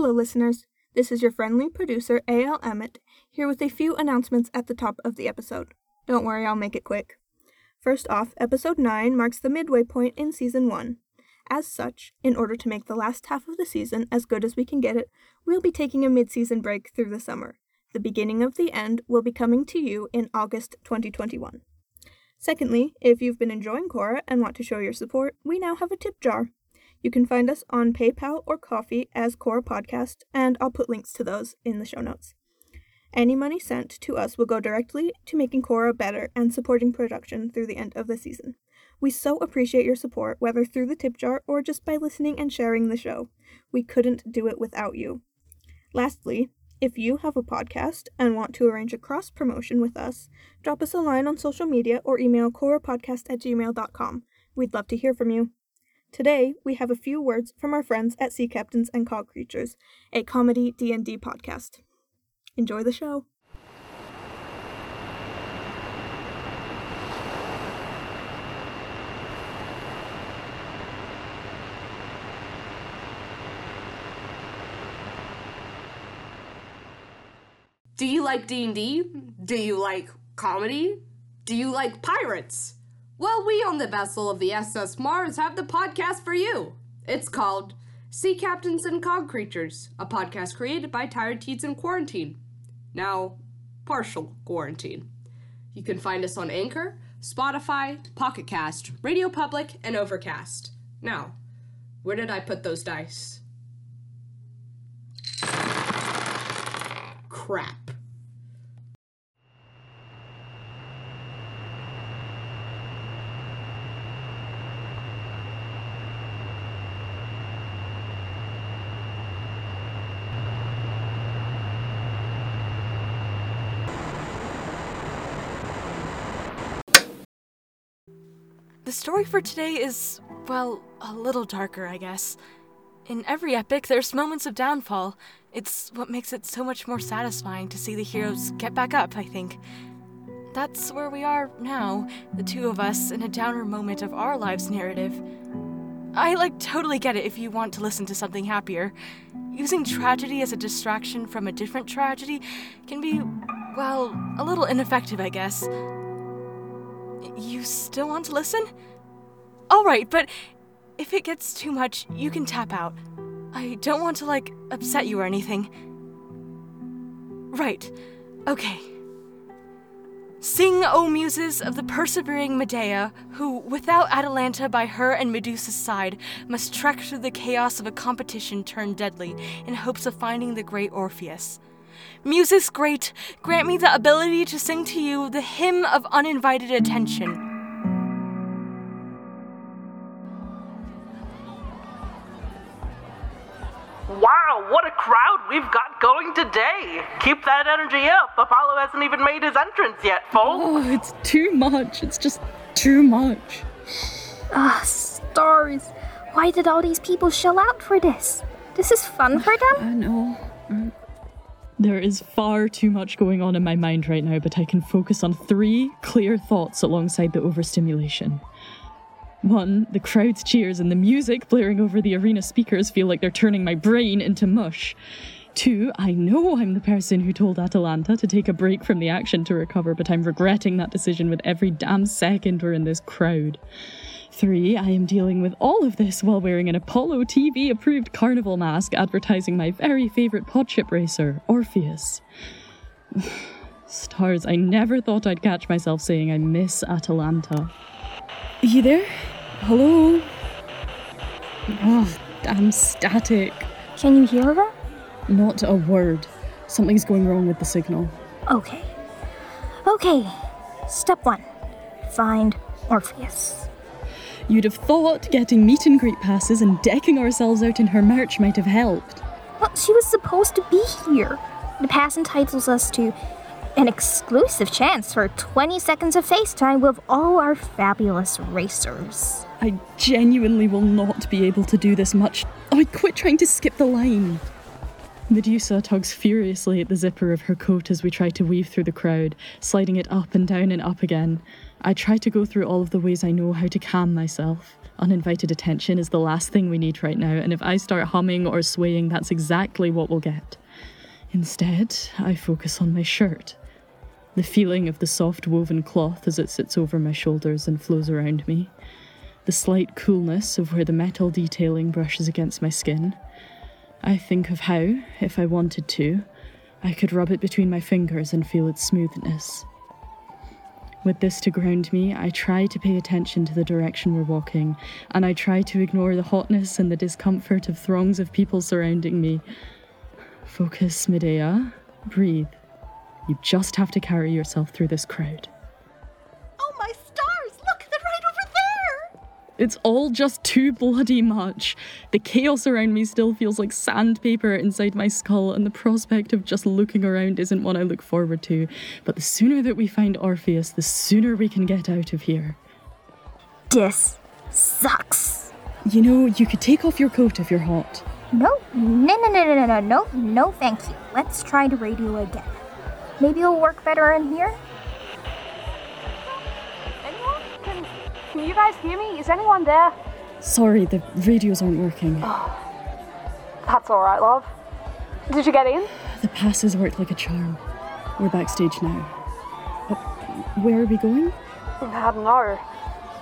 Hello, listeners. This is your friendly producer, A.L. Emmet, here with a few announcements at the top of the episode. Don't worry, I'll make it quick. First off, episode 9 marks the midway point in season 1. As such, in order to make the last half of the season as good as we can get it, we'll be taking a mid season break through the summer. The beginning of the end will be coming to you in August 2021. Secondly, if you've been enjoying Khôra and want to show your support, we now have a tip jar. You can find us on PayPal or Ko-fi as Khôra Podcast, and I'll put links to those in the show notes. Any money sent to us will go directly to making Khôra better and supporting production through the end of the season. We so appreciate your support, whether through the tip jar or just by listening and sharing the show. We couldn't do it without you. Lastly, if you have a podcast and want to arrange a cross promotion with us, drop us a line on social media or email khorapodcast at gmail.com. We'd love to hear from you. Today, we have a few words from our friends at Sea Captains and Cog Creatures, a comedy D&D podcast. Enjoy the show. Do you like D&D? Do you like comedy? Do you like pirates? Well, we on the vessel of the SS Mars have the podcast for you. It's called Sea Captains and Cog Creatures, a podcast created by Tired Teens in Quarantine. Now, partial quarantine. You can find us on Anchor, Spotify, Pocket Cast, Radio Public, and Overcast. Now, where did I put those dice? Crap. The story for today is, well, a little darker, I guess. In every epic, there's moments of downfall. It's what makes it so much more satisfying to see the heroes get back up, I think. That's where we are now, the two of us, in a downer moment of our lives' narrative. I, like, totally get it if you want to listen to something happier. Using tragedy as a distraction from a different tragedy can be, well, a little ineffective, I guess. You still want to listen? Alright, but if it gets too much, you can tap out. I don't want to, like, upset you or anything. Right. Okay. Sing, O muses of the persevering Medea, who, without Atalanta by her and Medusa's side, must trek through the chaos of a competition turned deadly in hopes of finding the great Orpheus. Muses great, grant me the ability to sing to you the hymn of uninvited attention. Wow, what a crowd we've got going today! Keep that energy up. Apollo hasn't even made his entrance yet, folks. Oh, it's too much. It's just too much. Ah, stars. Why did all these people shell out for this? This is fun for them? I know. There is far too much going on in my mind right now, but I can focus on three clear thoughts alongside the overstimulation. One, the crowd's cheers and the music blaring over the arena speakers feel like they're turning my brain into mush. Two, I know I'm the person who told Atalanta to take a break from the action to recover, but I'm regretting that decision with every damn second we're in this crowd. Three, I am dealing with all of this while wearing an Apollo TV approved carnival mask advertising my very favourite podship racer, Orpheus. Stars, I never thought I'd catch myself saying I miss Atalanta. You there? Hello? Oh, damn static. Can you hear her? Not a word. Something's going wrong with the signal. Okay. Okay. Step one find Orpheus. You'd have thought getting meet and greet passes and decking ourselves out in her merch might have helped. Well, she was supposed to be here. The pass entitles us to an exclusive chance for 20 seconds of FaceTime with all our fabulous racers. I genuinely will not be able to do this much. Oh, I quit trying to skip the line. Medusa tugs furiously at the zipper of her coat as we try to weave through the crowd, sliding it up and down and up again. I try to go through all of the ways I know how to calm myself. Uninvited attention is the last thing we need right now, and if I start humming or swaying, that's exactly what we'll get. Instead, I focus on my shirt. The feeling of the soft woven cloth as it sits over my shoulders and flows around me. The slight coolness of where the metal detailing brushes against my skin. I think of how, if I wanted to, I could rub it between my fingers and feel its smoothness. With this to ground me, I try to pay attention to the direction we're walking, and I try to ignore the hotness and the discomfort of throngs of people surrounding me. Focus, Medea. Breathe. You just have to carry yourself through this crowd. Oh my it's all just too bloody much. The chaos around me still feels like sandpaper inside my skull, and the prospect of just looking around isn't one I look forward to. But the sooner that we find Orpheus, the sooner we can get out of here. This sucks. You know, you could take off your coat if you're hot. No, no, no, no, no, no, no, no, thank you. Let's try the radio again. Maybe it'll work better in here. Anyone can can you guys hear me? Is anyone there? Sorry, the radios aren't working. That's alright, love. Did you get in? The passes worked like a charm. We're backstage now. Uh, where are we going? I don't know. I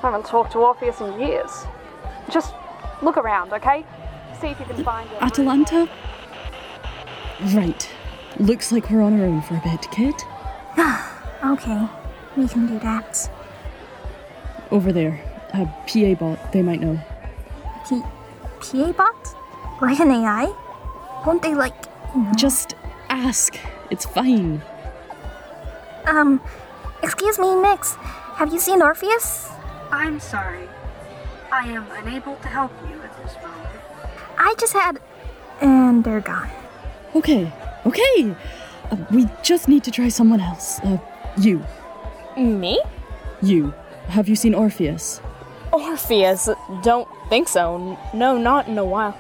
haven't talked to Orpheus in years. Just look around, okay? See if you can find it. Atalanta? Right. Looks like we're on our own for a bit, kid. Okay, we can do that. Over there. A PA bot, they might know. P- PA bot? Like an AI? Won't they like. Just ask. It's fine. Um, excuse me, Nix. Have you seen Orpheus? I'm sorry. I am unable to help you at this moment. I just had. And they're gone. Okay, okay. Uh, we just need to try someone else. Uh, you. Me? You. Have you seen Orpheus? Orpheus? Don't think so. No, not in a while.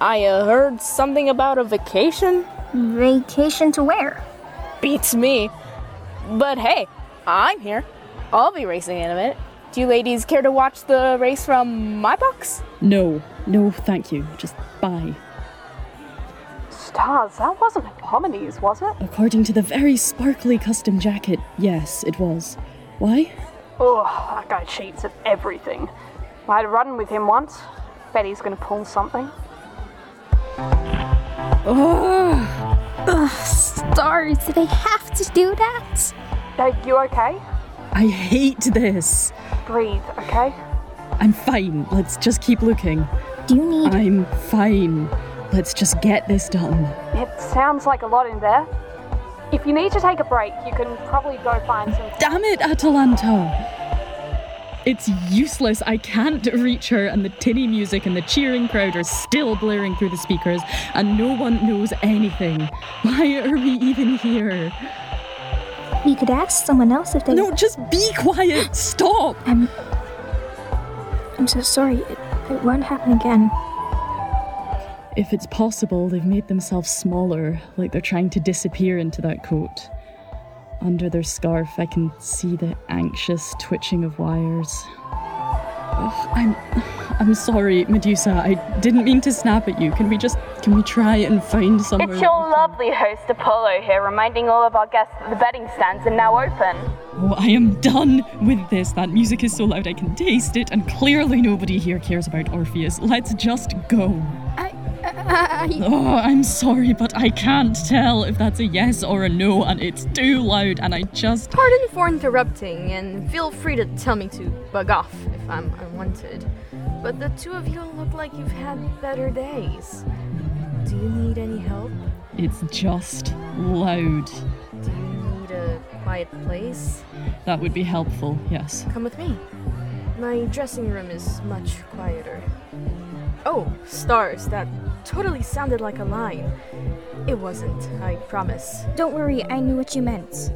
I uh, heard something about a vacation. Vacation to where? Beats me. But hey, I'm here. I'll be racing in a minute. Do you ladies care to watch the race from my box? No. No, thank you. Just bye. Stars, that wasn't Hippomenes, was it? According to the very sparkly custom jacket, yes, it was. Why? Oh, that guy cheats at everything. I had a run with him once. Bet he's gonna pull something. Oh, Ugh, stars, do they have to do that? Are you okay? I hate this. Breathe, okay? I'm fine. Let's just keep looking. Do you need. I'm fine. Let's just get this done. It sounds like a lot in there. If you need to take a break, you can probably go find some. Damn it, Atalanta! It's useless. I can't reach her, and the tinny music and the cheering crowd are still blaring through the speakers, and no one knows anything. Why are we even here? We could ask someone else if they. No, just be quiet! Stop! I'm. I'm so sorry. It, it won't happen again. If it's possible, they've made themselves smaller, like they're trying to disappear into that coat. Under their scarf, I can see the anxious twitching of wires. Ugh, I'm, I'm sorry, Medusa. I didn't mean to snap at you. Can we just, can we try and find somewhere? It's your lovely host Apollo here, reminding all of our guests that the betting stands are now open. Oh, I am done with this. That music is so loud I can taste it, and clearly nobody here cares about Orpheus. Let's just go. I. I. Oh, I'm sorry, but I can't tell if that's a yes or a no, and it's too loud, and I just. Pardon for interrupting, and feel free to tell me to bug off if I'm unwanted. But the two of you look like you've had better days. Do you need any help? It's just loud. Do you need a quiet place? That would be helpful, yes. Come with me. My dressing room is much quieter. Oh, stars, that totally sounded like a line. It wasn't, I promise. Don't worry, I knew what you meant.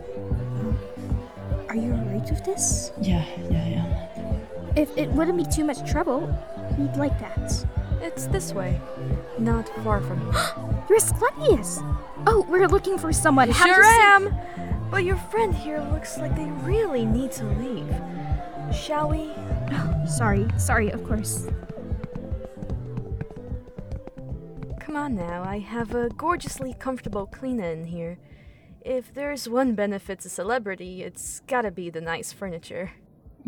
Are you alright with this? Yeah, yeah, yeah. If it wouldn't be too much trouble, we'd like that. It's this way. Not far from here. You're Asclepius! Oh, we're looking for someone. How sure to am! But your friend here looks like they really need to leave. Shall we? Sorry, sorry, of course. Come on now, I have a gorgeously comfortable cleaner in here. If there's one benefit to celebrity, it's gotta be the nice furniture.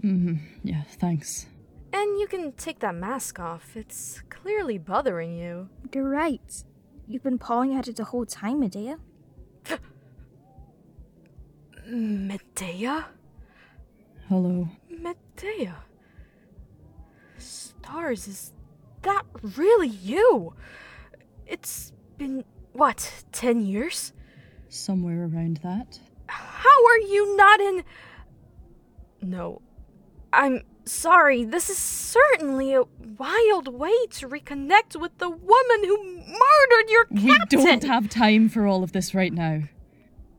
Mm-hmm. Yeah, thanks. And you can take that mask off. It's clearly bothering you. You're right. You've been pawing at it the whole time, Medea. Medea? Hello. Medea? Stars, is that really you? It's been, what, ten years? Somewhere around that. How are you not in. No. I'm sorry, this is certainly a wild way to reconnect with the woman who murdered your captain! We don't have time for all of this right now.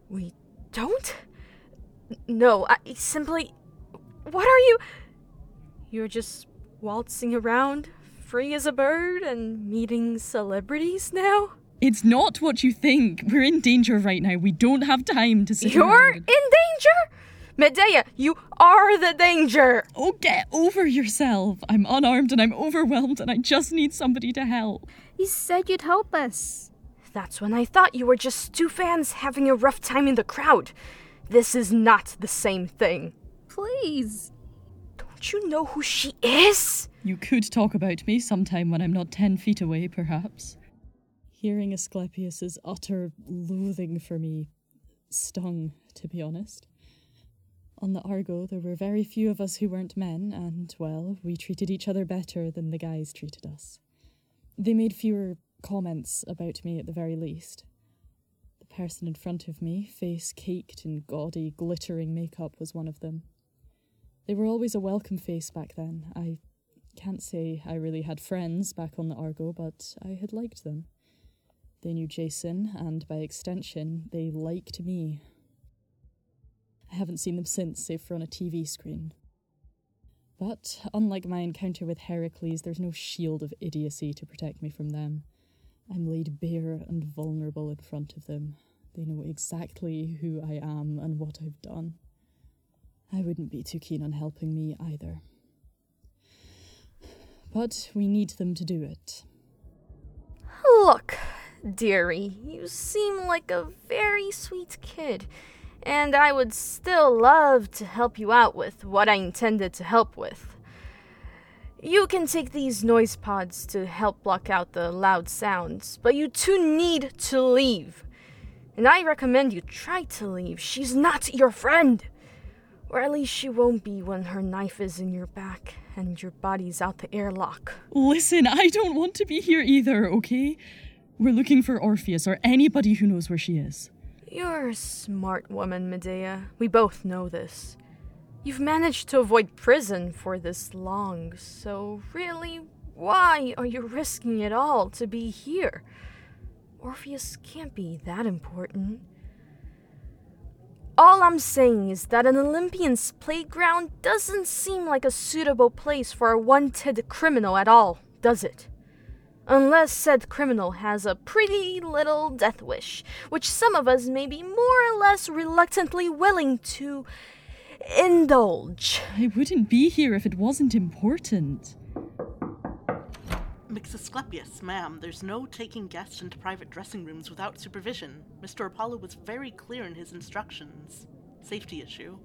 We don't? No, I simply. What are you. You're just waltzing around, free as a bird, and meeting celebrities now? It's not what you think. We're in danger right now. We don't have time to sit You're around. in danger? Medea, you are the danger! Oh, get over yourself. I'm unarmed and I'm overwhelmed and I just need somebody to help. You said you'd help us. That's when I thought you were just two fans having a rough time in the crowd. This is not the same thing. Please. Don't you know who she is? You could talk about me sometime when I'm not ten feet away, perhaps. Hearing Asclepius's utter loathing for me stung, to be honest. On the Argo, there were very few of us who weren't men, and, well, we treated each other better than the guys treated us. They made fewer comments about me at the very least. The person in front of me, face caked in gaudy, glittering makeup, was one of them. They were always a welcome face back then. I can't say I really had friends back on the Argo, but I had liked them. They knew Jason, and by extension, they liked me. I haven't seen them since, save for on a TV screen. But, unlike my encounter with Heracles, there's no shield of idiocy to protect me from them. I'm laid bare and vulnerable in front of them. They know exactly who I am and what I've done. I wouldn't be too keen on helping me either. But we need them to do it. Look, dearie, you seem like a very sweet kid, and I would still love to help you out with what I intended to help with. You can take these noise pods to help block out the loud sounds, but you two need to leave. And I recommend you try to leave. She's not your friend. Or at least she won't be when her knife is in your back and your body's out the airlock. Listen, I don't want to be here either, okay? We're looking for Orpheus or anybody who knows where she is. You're a smart woman, Medea. We both know this. You've managed to avoid prison for this long, so really, why are you risking it all to be here? Orpheus can't be that important. All I'm saying is that an Olympian's playground doesn't seem like a suitable place for a wanted criminal at all, does it? Unless said criminal has a pretty little death wish, which some of us may be more or less reluctantly willing to indulge. I wouldn't be here if it wasn't important. Mix Asclepius, ma'am, there's no taking guests into private dressing rooms without supervision. Mr. Apollo was very clear in his instructions. Safety issue.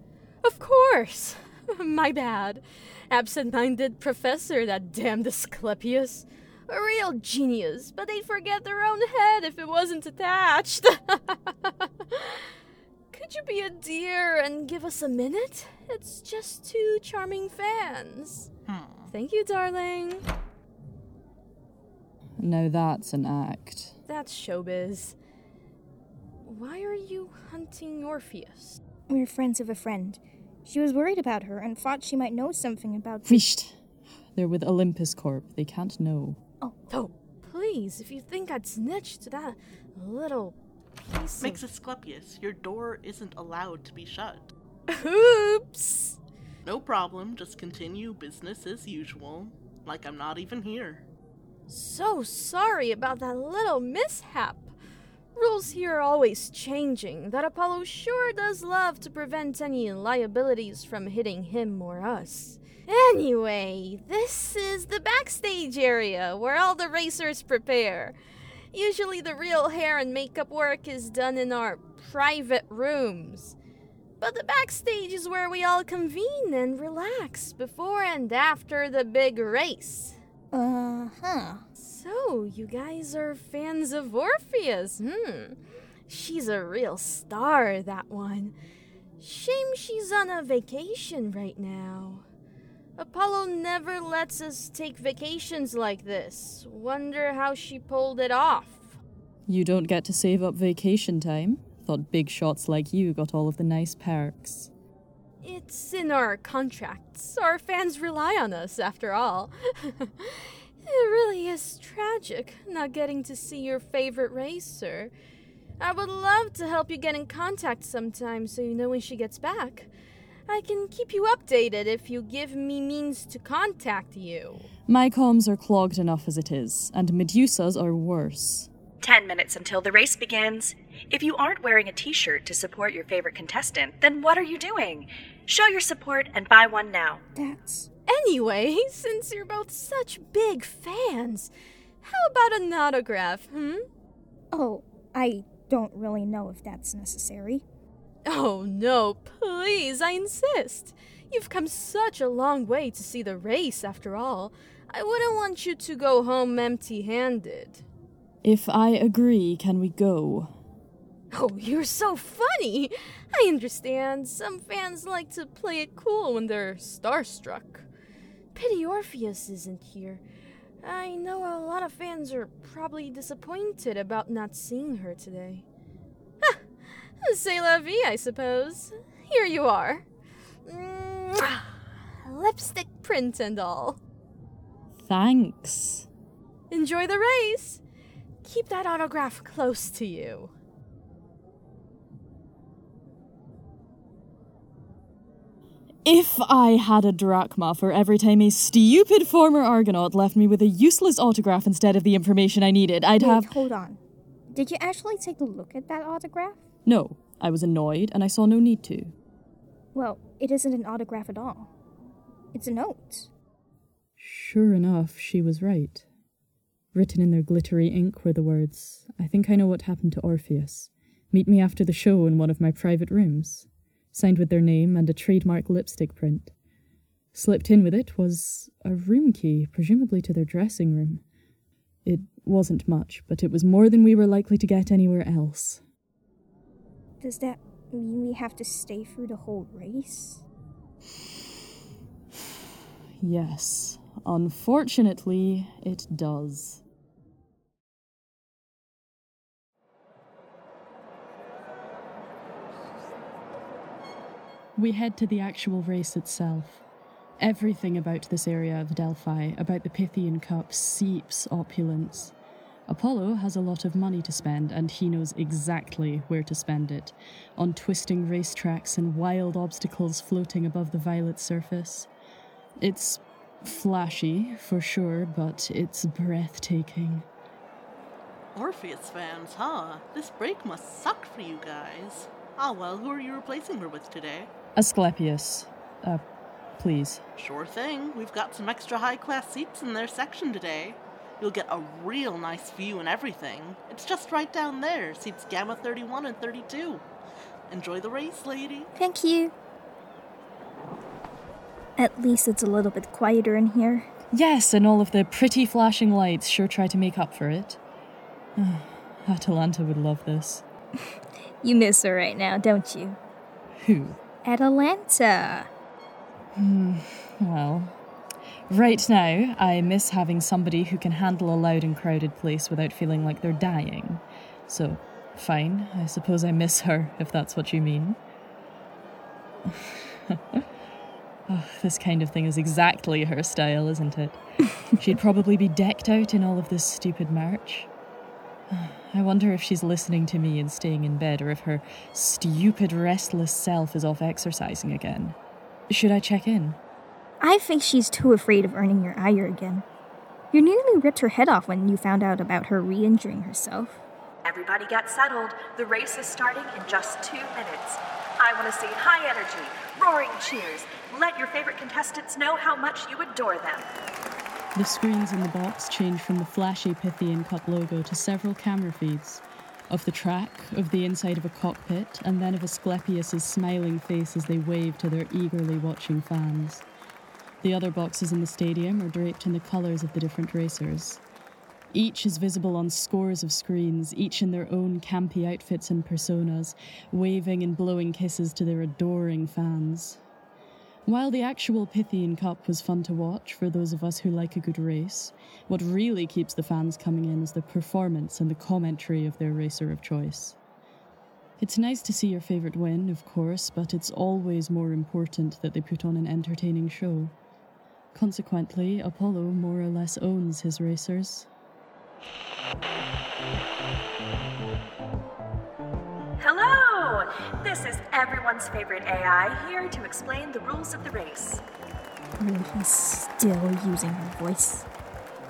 Of course. My bad. Absent minded professor, that damned Asclepius. A real genius, but they'd forget their own head if it wasn't attached. Could you be a dear and give us a minute? It's just two charming fans. Hmm. Thank you, darling. Now that's an act. That's showbiz. Why are you hunting Orpheus? We're friends of a friend. She was worried about her and thought she might know something about. Fisht! They're with Olympus Corp. They can't know. Oh, oh, please, if you think I'd snitch to that little piece Mix of... Asclepius, your door isn't allowed to be shut. Oops! No problem, just continue business as usual. Like I'm not even here. So sorry about that little mishap. Rules here are always changing. That Apollo sure does love to prevent any liabilities from hitting him or us. Anyway, this is the backstage area where all the racers prepare. Usually, the real hair and makeup work is done in our private rooms. But the backstage is where we all convene and relax before and after the big race. Uh huh. So, you guys are fans of Orpheus, hmm? She's a real star, that one. Shame she's on a vacation right now. Apollo never lets us take vacations like this. Wonder how she pulled it off. You don't get to save up vacation time? Thought big shots like you got all of the nice perks. It's in our contracts. Our fans rely on us, after all. it really is tragic not getting to see your favorite racer. I would love to help you get in contact sometime so you know when she gets back. I can keep you updated if you give me means to contact you. My comms are clogged enough as it is, and Medusa's are worse. 10 minutes until the race begins. If you aren't wearing a t shirt to support your favorite contestant, then what are you doing? Show your support and buy one now. That's. Anyway, since you're both such big fans, how about an autograph, hmm? Oh, I don't really know if that's necessary. Oh, no, please, I insist. You've come such a long way to see the race, after all. I wouldn't want you to go home empty handed. If I agree, can we go? Oh, you're so funny! I understand. Some fans like to play it cool when they're starstruck. Pity Orpheus isn't here. I know a lot of fans are probably disappointed about not seeing her today. Ha! C'est la vie, I suppose. Here you are. Mwah! Lipstick print and all. Thanks. Enjoy the race. Keep that autograph close to you. If I had a drachma for every time a stupid former Argonaut left me with a useless autograph instead of the information I needed, I'd Wait, have. hold on. Did you actually take a look at that autograph? No, I was annoyed and I saw no need to. Well, it isn't an autograph at all. It's a note. Sure enough, she was right. Written in their glittery ink were the words I think I know what happened to Orpheus. Meet me after the show in one of my private rooms. Signed with their name and a trademark lipstick print. Slipped in with it was a room key, presumably to their dressing room. It wasn't much, but it was more than we were likely to get anywhere else. Does that mean we have to stay through the whole race? Yes, unfortunately, it does. We head to the actual race itself. Everything about this area of Delphi, about the Pythian Cup, seeps opulence. Apollo has a lot of money to spend, and he knows exactly where to spend it on twisting racetracks and wild obstacles floating above the violet surface. It's flashy, for sure, but it's breathtaking. Orpheus fans, huh? This break must suck for you guys. Ah, well, who are you replacing her with today? Asclepius, uh, please. Sure thing. We've got some extra high class seats in their section today. You'll get a real nice view and everything. It's just right down there, seats Gamma 31 and 32. Enjoy the race, lady. Thank you. At least it's a little bit quieter in here. Yes, and all of the pretty flashing lights sure try to make up for it. Atalanta would love this. You miss her right now, don't you? Who? Atalanta. Hmm, well, right now, I miss having somebody who can handle a loud and crowded place without feeling like they're dying. So, fine, I suppose I miss her, if that's what you mean. oh, this kind of thing is exactly her style, isn't it? She'd probably be decked out in all of this stupid merch. I wonder if she's listening to me and staying in bed, or if her stupid, restless self is off exercising again. Should I check in? I think she's too afraid of earning your ire again. You nearly ripped her head off when you found out about her re injuring herself. Everybody get settled. The race is starting in just two minutes. I want to see high energy, roaring cheers. Let your favorite contestants know how much you adore them. The screens in the box change from the flashy Pythian Cup logo to several camera feeds of the track, of the inside of a cockpit, and then of Asclepius's smiling face as they wave to their eagerly watching fans. The other boxes in the stadium are draped in the colours of the different racers. Each is visible on scores of screens, each in their own campy outfits and personas, waving and blowing kisses to their adoring fans. While the actual Pythian Cup was fun to watch for those of us who like a good race, what really keeps the fans coming in is the performance and the commentary of their racer of choice. It's nice to see your favourite win, of course, but it's always more important that they put on an entertaining show. Consequently, Apollo more or less owns his racers. Hello! This is everyone's favorite AI here to explain the rules of the race. Oh, he's still using her voice.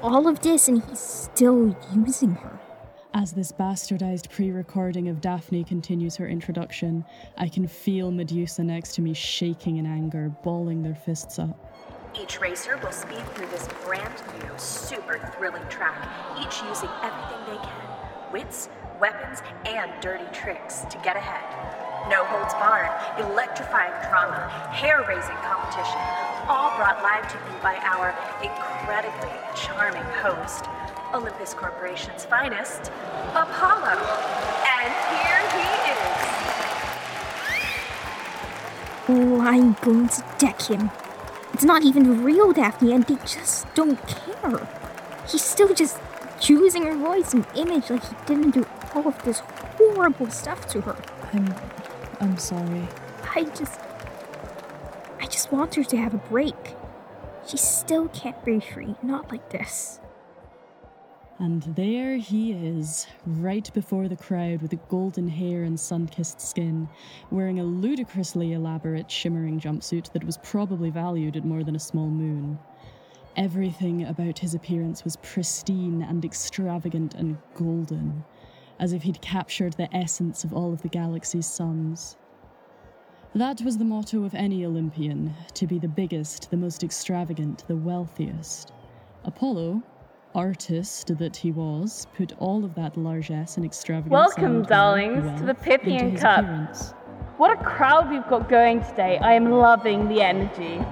All of this, and he's still using her. As this bastardized pre recording of Daphne continues her introduction, I can feel Medusa next to me shaking in anger, balling their fists up. Each racer will speed through this brand new, super thrilling track, each using everything they can wits, weapons, and dirty tricks to get ahead. No holds barred, electrifying drama, hair raising competition, all brought live to you by our incredibly charming host, Olympus Corporation's finest, Apollo. And here he is. Oh, I'm going to deck him. It's not even real Daphne, and they just don't care. He's still just using her voice and image like he didn't do all of this horrible stuff to her. I'm. I'm sorry. I just. I just want her to have a break. She still can't be free, not like this. And there he is, right before the crowd with golden hair and sun kissed skin, wearing a ludicrously elaborate, shimmering jumpsuit that was probably valued at more than a small moon. Everything about his appearance was pristine and extravagant and golden, as if he'd captured the essence of all of the galaxy's suns. That was the motto of any Olympian to be the biggest, the most extravagant, the wealthiest. Apollo, artist that he was, put all of that largesse and extravagance. Welcome, darlings, to the Pythian Cup. appearance. What a crowd we've got going today. I am loving the energy.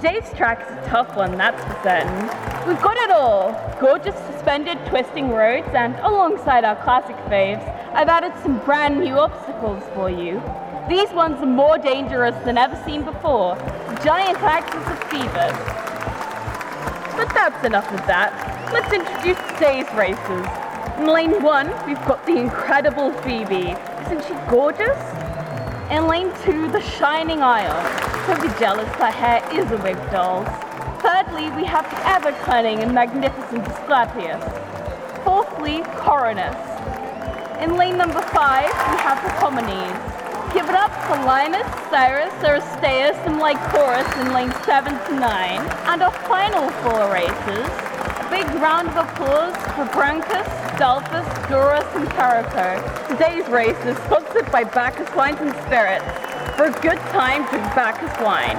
Today's track is a tough one, that's for certain. We've got it all gorgeous suspended twisting roads, and alongside our classic faves, I've added some brand new obstacles for you. These ones are more dangerous than ever seen before giant axes of Phoebus. But that's enough of that. Let's introduce today's racers. In lane one, we've got the incredible Phoebe. Isn't she gorgeous? In lane two, the Shining Isle. Don't be jealous, her hair is a wig doll's. Thirdly, we have the ever cunning and magnificent Asclepius. Fourthly, Coronis. In lane number five, we have the Commones. Give it up for Linus, Cyrus, Aristaeus, and Lycoris in lane 7 to 9. And our final four races. Big round of applause for Brancus, Delphus, Durus, and Caraco. Today's race is sponsored by Bacchus Wines and Spirits. For a good time, drink Bacchus wine.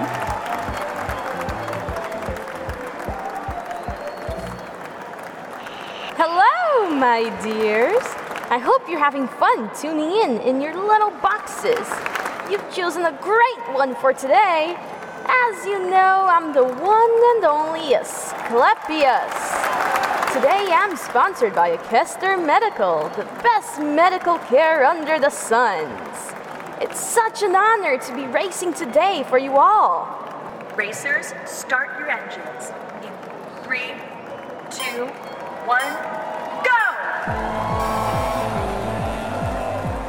Hello, my dears. I hope you're having fun tuning in in your little boxes. You've chosen a great one for today. As you know, I'm the one and only Asclepius. Today I'm sponsored by Kester Medical, the best medical care under the suns. It's such an honor to be racing today for you all. Racers, start your engines. In three, two, one, go!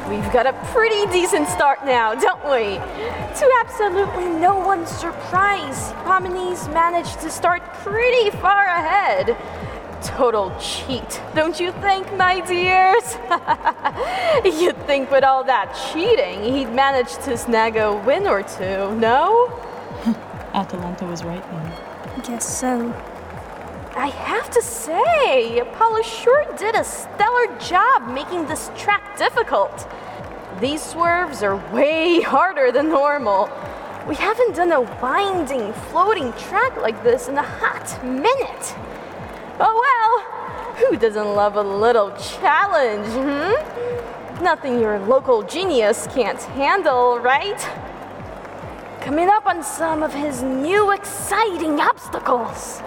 We've got a pretty decent start now, don't we? To absolutely no one's surprise, Hippomenes managed to start pretty far ahead. Total cheat, don't you think, my dears? You'd think with all that cheating, he'd manage to snag a win or two, no? Atalanta was right then. Guess so. I have to say, Apollo sure did a stellar job making this track difficult. These swerves are way harder than normal. We haven't done a winding, floating track like this in a hot minute. Oh well, who doesn't love a little challenge, hmm? Nothing your local genius can't handle, right? Coming up on some of his new exciting obstacles.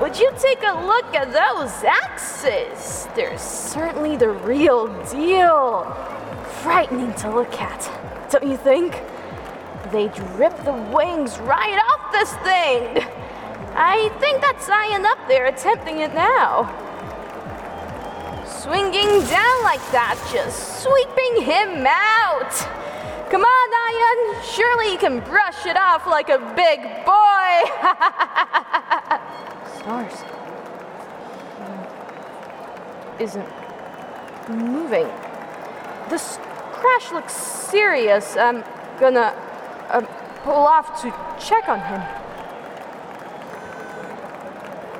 Would you take a look at those axes? They're certainly the real deal. Frightening to look at, don't you think? They drip the wings right off this thing. I think that's Ian up there attempting it now. Swinging down like that, just sweeping him out. Come on, Ian. Surely you can brush it off like a big boy. Stars. Isn't moving. This crash looks serious. I'm gonna um, pull off to check on him.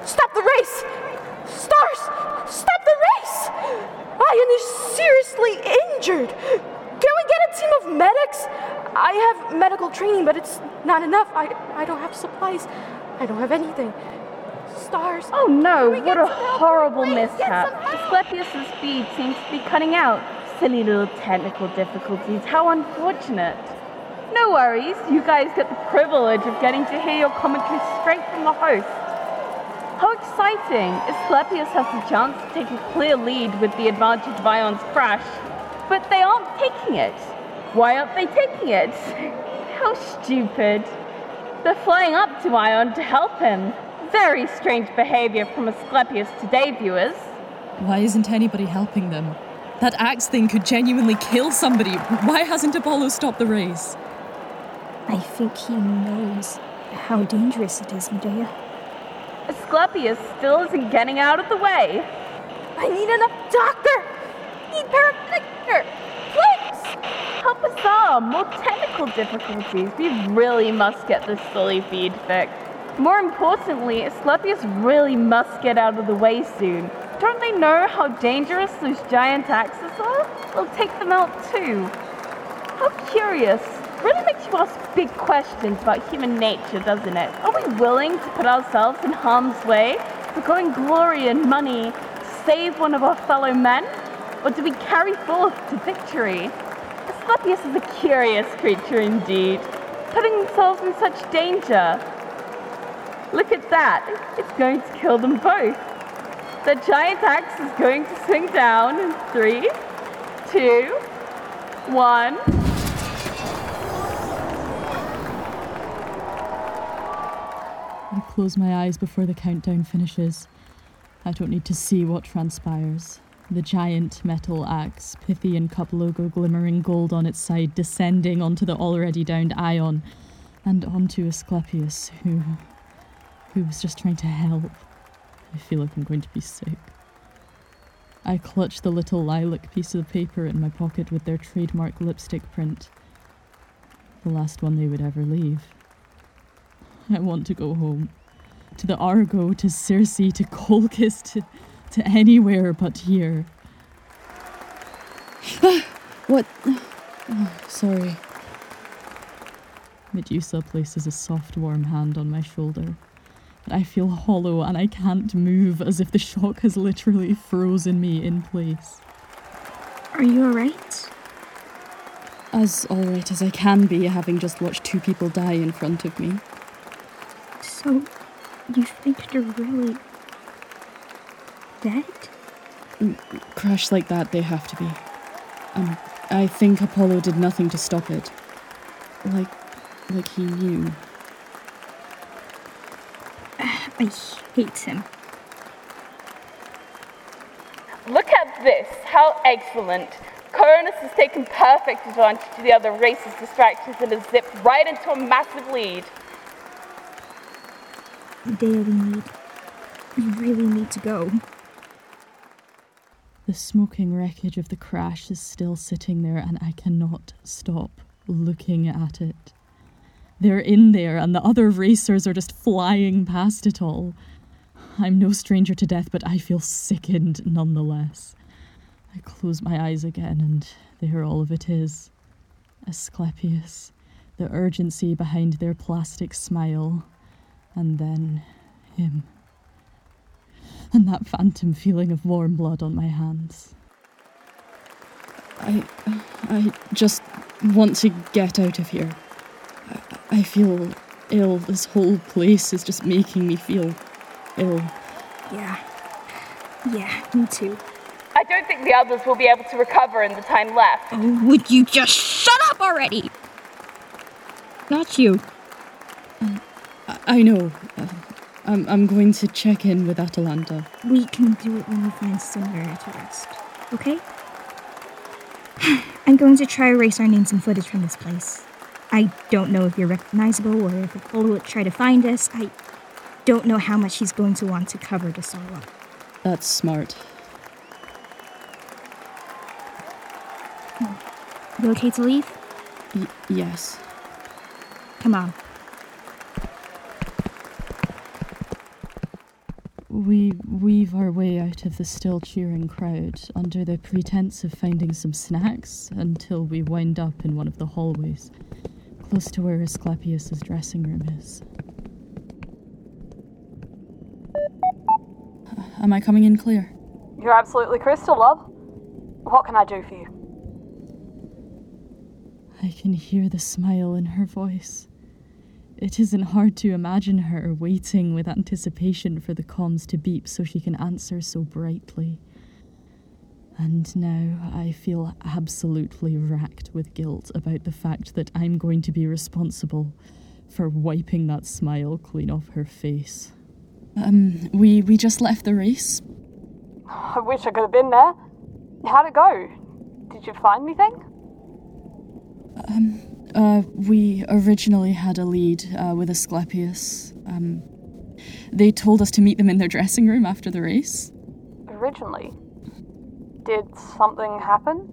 Stop the race! Stars! Stop the race! Ian is seriously injured. Can we get a team of medics? I have medical training, but it's not enough. I, I don't have supplies. I don't have anything. Stars. Oh no, what a horrible mishap. Asclepius' speed seems to be cutting out. Silly little technical difficulties. How unfortunate. No worries, you guys get the privilege of getting to hear your commentary straight from the host. How exciting! Asclepius has the chance to take a clear lead with the advantage of Ion's crash, but they aren't taking it. Why aren't they taking it? How stupid. They're flying up to Ion to help him. Very strange behavior from Asclepius today, viewers. Why isn't anybody helping them? That axe thing could genuinely kill somebody. Why hasn't Apollo stopped the race? I think he knows how dangerous it is, Medea. Asclepius still isn't getting out of the way. I need enough doctor! Need paramedic Please! Help us all! More technical difficulties. We really must get this silly feed fixed. More importantly, Asclepius really must get out of the way soon. Don't they know how dangerous those giant axes are? They'll take them out too. How curious. Really makes you ask big questions about human nature, doesn't it? Are we willing to put ourselves in harm's way, forgoing glory and money, to save one of our fellow men? Or do we carry forth to victory? Asclepius is a curious creature indeed, putting themselves in such danger. Look at that. It's going to kill them both. The giant axe is going to swing down in three, two, one. Close my eyes before the countdown finishes. I don't need to see what transpires. The giant metal axe, Pythian Cup logo glimmering gold on its side, descending onto the already downed Ion and onto Asclepius, who. who was just trying to help. I feel like I'm going to be sick. I clutch the little lilac piece of paper in my pocket with their trademark lipstick print. The last one they would ever leave. I want to go home. To the Argo, to Circe, to Colchis, to, to anywhere but here. what? Oh, sorry. Medusa places a soft, warm hand on my shoulder. But I feel hollow and I can't move as if the shock has literally frozen me in place. Are you alright? As alright as I can be, having just watched two people die in front of me. So, you think they're really dead? Mm, Crash like that, they have to be. Um, I think Apollo did nothing to stop it. Like, like he knew. I hate him. Look at this! How excellent! Coronis has taken perfect advantage of the other race's distractions and has zipped right into a massive lead. Medea, we need. We really need to go. The smoking wreckage of the crash is still sitting there, and I cannot stop looking at it. They're in there, and the other racers are just flying past it all. I'm no stranger to death, but I feel sickened nonetheless. I close my eyes again, and there all of it is Asclepius, the urgency behind their plastic smile, and then him. And that phantom feeling of warm blood on my hands. I. I just want to get out of here. I, I feel ill. This whole place is just making me feel ill. Yeah. Yeah, me too. I don't think the others will be able to recover in the time left. Oh, would you just shut up already? Not you. I, know. Uh, I'm, I'm going to check in with Atalanta. We can do it when we find somewhere to rest. Okay? I'm going to try erase our names and footage from this place. I don't know if you're recognizable or if Apollo will try to find us. I don't know how much he's going to want to cover this all up. That's smart. You okay to leave? Y- yes. Come on. We weave our way out of the still cheering crowd under the pretense of finding some snacks until we wind up in one of the hallways, close to where Asclepius's dressing room is. Am I coming in clear? You're absolutely crystal, love. What can I do for you? I can hear the smile in her voice. It isn't hard to imagine her waiting with anticipation for the comms to beep so she can answer so brightly. And now I feel absolutely racked with guilt about the fact that I'm going to be responsible for wiping that smile clean off her face. Um, we we just left the race. I wish I could have been there. How'd it go? Did you find anything? Um, uh, we originally had a lead uh, with Asclepius. Um, they told us to meet them in their dressing room after the race. Originally? Did something happen?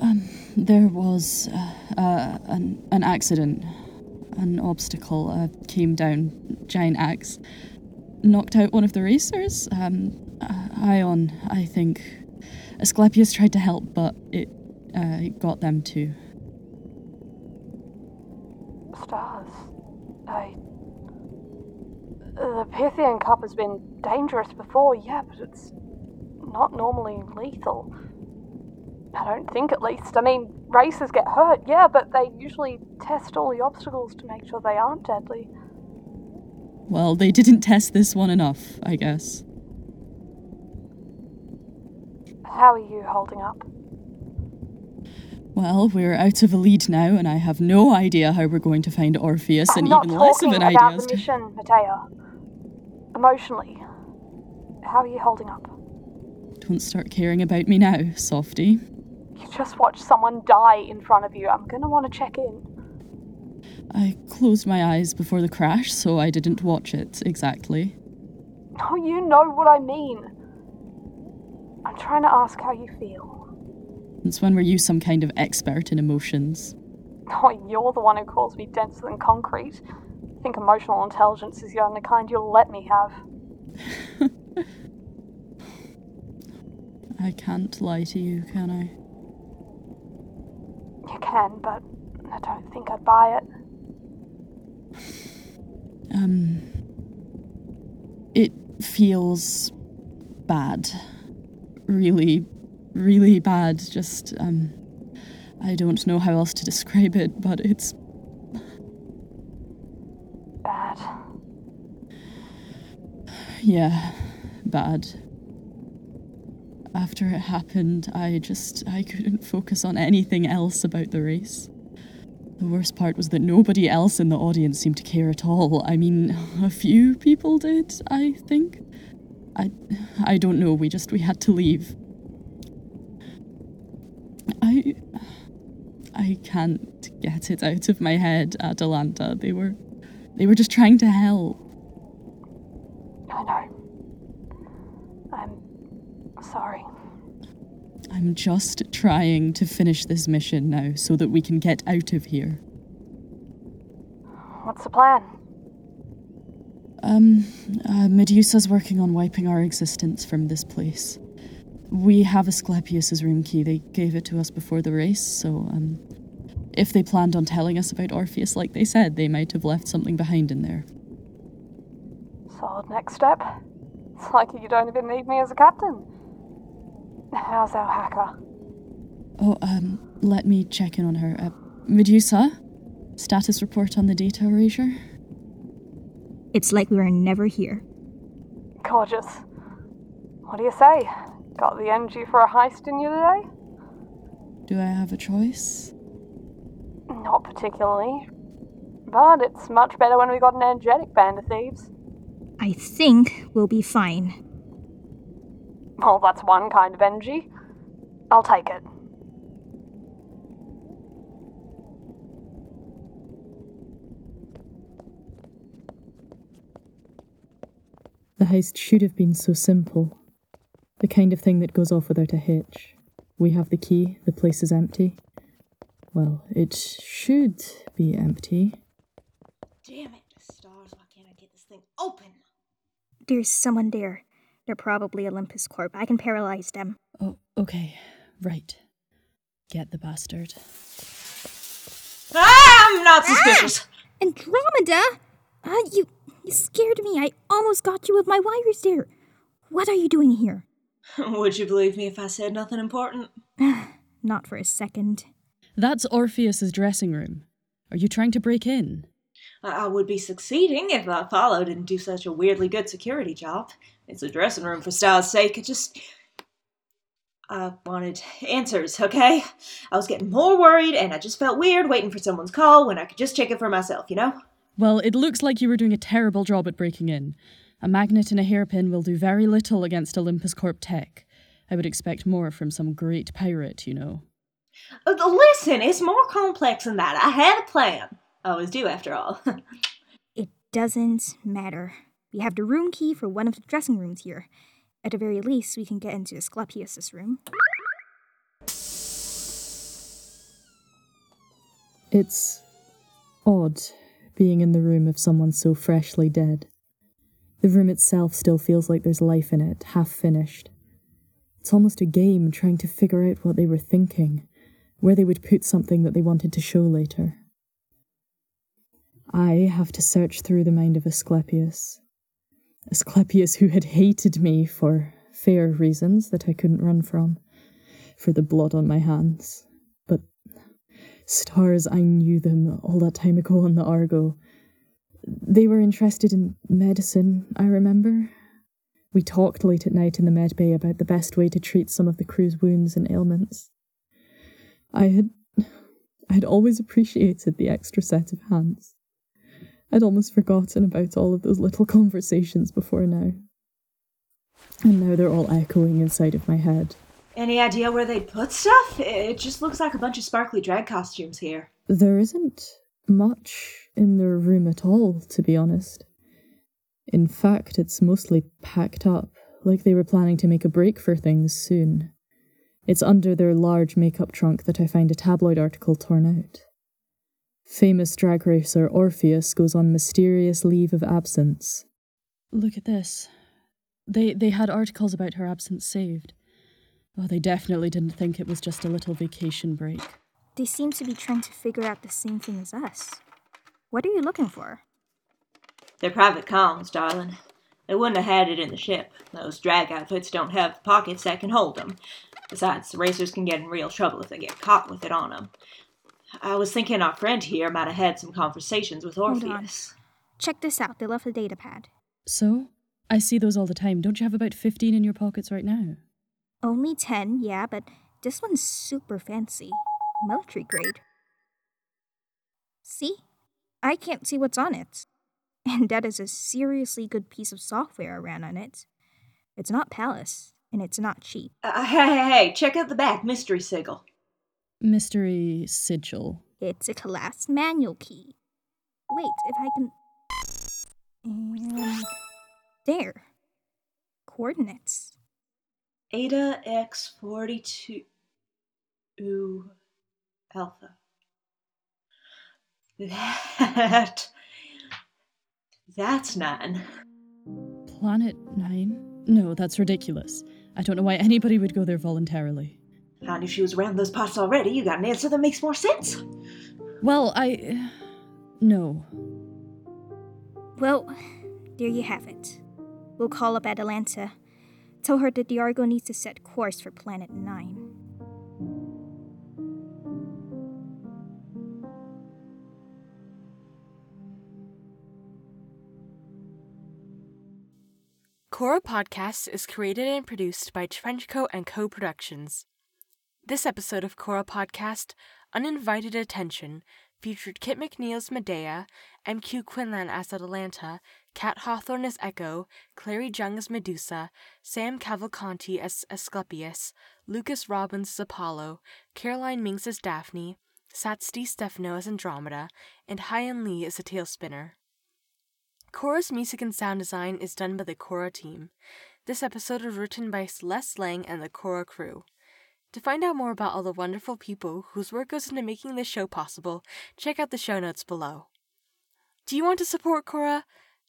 Um, there was uh, uh, an, an accident. An obstacle uh, came down, giant axe, knocked out one of the racers. Um, uh, Ion, I think. Asclepius tried to help, but it, uh, it got them too. Stars. I. The Pythian Cup has been dangerous before, yeah, but it's not normally lethal. I don't think, at least. I mean, racers get hurt, yeah, but they usually test all the obstacles to make sure they aren't deadly. Well, they didn't test this one enough, I guess. How are you holding up? Well, we're out of a lead now, and I have no idea how we're going to find Orpheus, I'm and even less of an idea. I'm not talking about the mission, Medea. Emotionally, how are you holding up? Don't start caring about me now, softy. You just watched someone die in front of you. I'm gonna want to check in. I closed my eyes before the crash, so I didn't watch it exactly. Oh, you know what I mean. I'm trying to ask how you feel. It's when were you some kind of expert in emotions? Oh, you're the one who calls me denser than concrete. I think emotional intelligence is the only kind you'll let me have. I can't lie to you, can I? You can, but I don't think I'd buy it. Um. It feels bad. Really, really bad. Just, um. I don't know how else to describe it, but it's. Bad. Yeah, bad. After it happened, I just. I couldn't focus on anything else about the race. The worst part was that nobody else in the audience seemed to care at all. I mean, a few people did, I think. I I don't know, we just we had to leave. I I can't get it out of my head, Atalanta. They were they were just trying to help. I know. I'm sorry. I'm just trying to finish this mission now so that we can get out of here. What's the plan? Um, uh, Medusa's working on wiping our existence from this place. We have Asclepius's room key. They gave it to us before the race, so, um, if they planned on telling us about Orpheus like they said, they might have left something behind in there. Solid next step. It's like you don't even need me as a captain. How's our hacker? Oh, um, let me check in on her. Uh, Medusa? Status report on the data erasure? It's like we were never here. Gorgeous. What do you say? Got the energy for a heist in you today? Do I have a choice? Not particularly. But it's much better when we got an energetic band of thieves. I think we'll be fine. Well, that's one kind of energy. I'll take it. The heist should have been so simple. The kind of thing that goes off without a hitch. We have the key, the place is empty. Well, it should be empty. Damn it, stars, why can't I get this thing open? There's someone there. They're probably Olympus Corp. I can paralyze them. Oh, okay. Right. Get the bastard. Ah, I'm not suspicious. Ah! Andromeda! Uh, you, you scared me. I almost got you with my wires there. What are you doing here? Would you believe me if I said nothing important? Not for a second. That's Orpheus's dressing room. Are you trying to break in? I would be succeeding if I followed and do such a weirdly good security job. It's a dressing room for style's sake. It just. I wanted answers, okay? I was getting more worried and I just felt weird waiting for someone's call when I could just check it for myself, you know? Well, it looks like you were doing a terrible job at breaking in. A magnet and a hairpin will do very little against Olympus Corp tech. I would expect more from some great pirate, you know. Uh, listen, it's more complex than that. I had a plan. I do after all. it doesn't matter. We have the room key for one of the dressing rooms here. At the very least, we can get into Asclepius's room. It's odd being in the room of someone so freshly dead. The room itself still feels like there's life in it, half finished. It's almost a game trying to figure out what they were thinking, where they would put something that they wanted to show later. I have to search through the mind of Asclepius. Asclepius, who had hated me for fair reasons that I couldn't run from, for the blood on my hands. But stars, I knew them all that time ago on the Argo. They were interested in medicine, I remember. We talked late at night in the med bay about the best way to treat some of the crew's wounds and ailments. I had I had always appreciated the extra set of hands. I'd almost forgotten about all of those little conversations before now. And now they're all echoing inside of my head. Any idea where they'd put stuff? It just looks like a bunch of sparkly drag costumes here. There isn't much in their room at all, to be honest. In fact, it's mostly packed up, like they were planning to make a break for things soon. It's under their large makeup trunk that I find a tabloid article torn out. Famous drag racer Orpheus goes on mysterious leave of absence. Look at this. They they had articles about her absence saved. Oh, they definitely didn't think it was just a little vacation break. They seem to be trying to figure out the same thing as us. What are you looking for? They're private comms, darling. They wouldn't have had it in the ship. Those drag outfits don't have pockets that can hold them. Besides, the racers can get in real trouble if they get caught with it on them. I was thinking our friend here might have had some conversations with Orpheus. Check this out. They left the data pad. So? I see those all the time. Don't you have about 15 in your pockets right now? Only 10, yeah, but this one's super fancy. Military grade. See? I can't see what's on it. And that is a seriously good piece of software I ran on it. It's not Palace, and it's not cheap. Uh, hey, hey, hey, check out the back mystery sigil. Mystery sigil. It's a class manual key. Wait, if I can. And. There. Coordinates. Ada X42 Ooh, Alpha. That That's none. Planet 9? No, that's ridiculous. I don't know why anybody would go there voluntarily. And if she was around those parts already, you got an answer that makes more sense. Well, I. No. Well, there you have it. We'll call up Atalanta. Tell her that the Argo needs to set course for Planet 9. Khôra Podcasts is created and produced by Trenchcoat and Co Productions. This episode of Khôra Podcast, Uninvited Attention, featured Kit MacNeil as Medea, MQ Quinlan as Atalanta, Kat Hawthorne as Echo, Clary Cheung as Medusa, Sam Cavalcanti as Asclepius, Lucas Robbins as Apollo, Caroline Mincks as Daphne, Sats di Stefano as Andromeda, and Hyan Lee as a tail spinner. Khôra's music and sound design is done by the Khôra team. This episode was written by Celeste Lang and the Khôra crew. To find out more about all the wonderful people whose work goes into making this show possible, check out the show notes below. Do you want to support Khôra?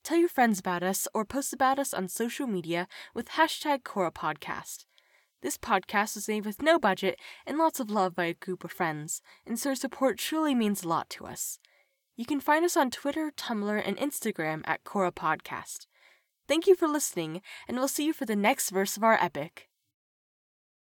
Tell your friends about us or post about us on social media with hashtag Khôra Podcast. This podcast was made with no budget and lots of love by a group of friends, and so your support truly means a lot to us. You can find us on Twitter, Tumblr, and Instagram at Khôra Podcast. Thank you for listening, and we'll see you for the next verse of our epic.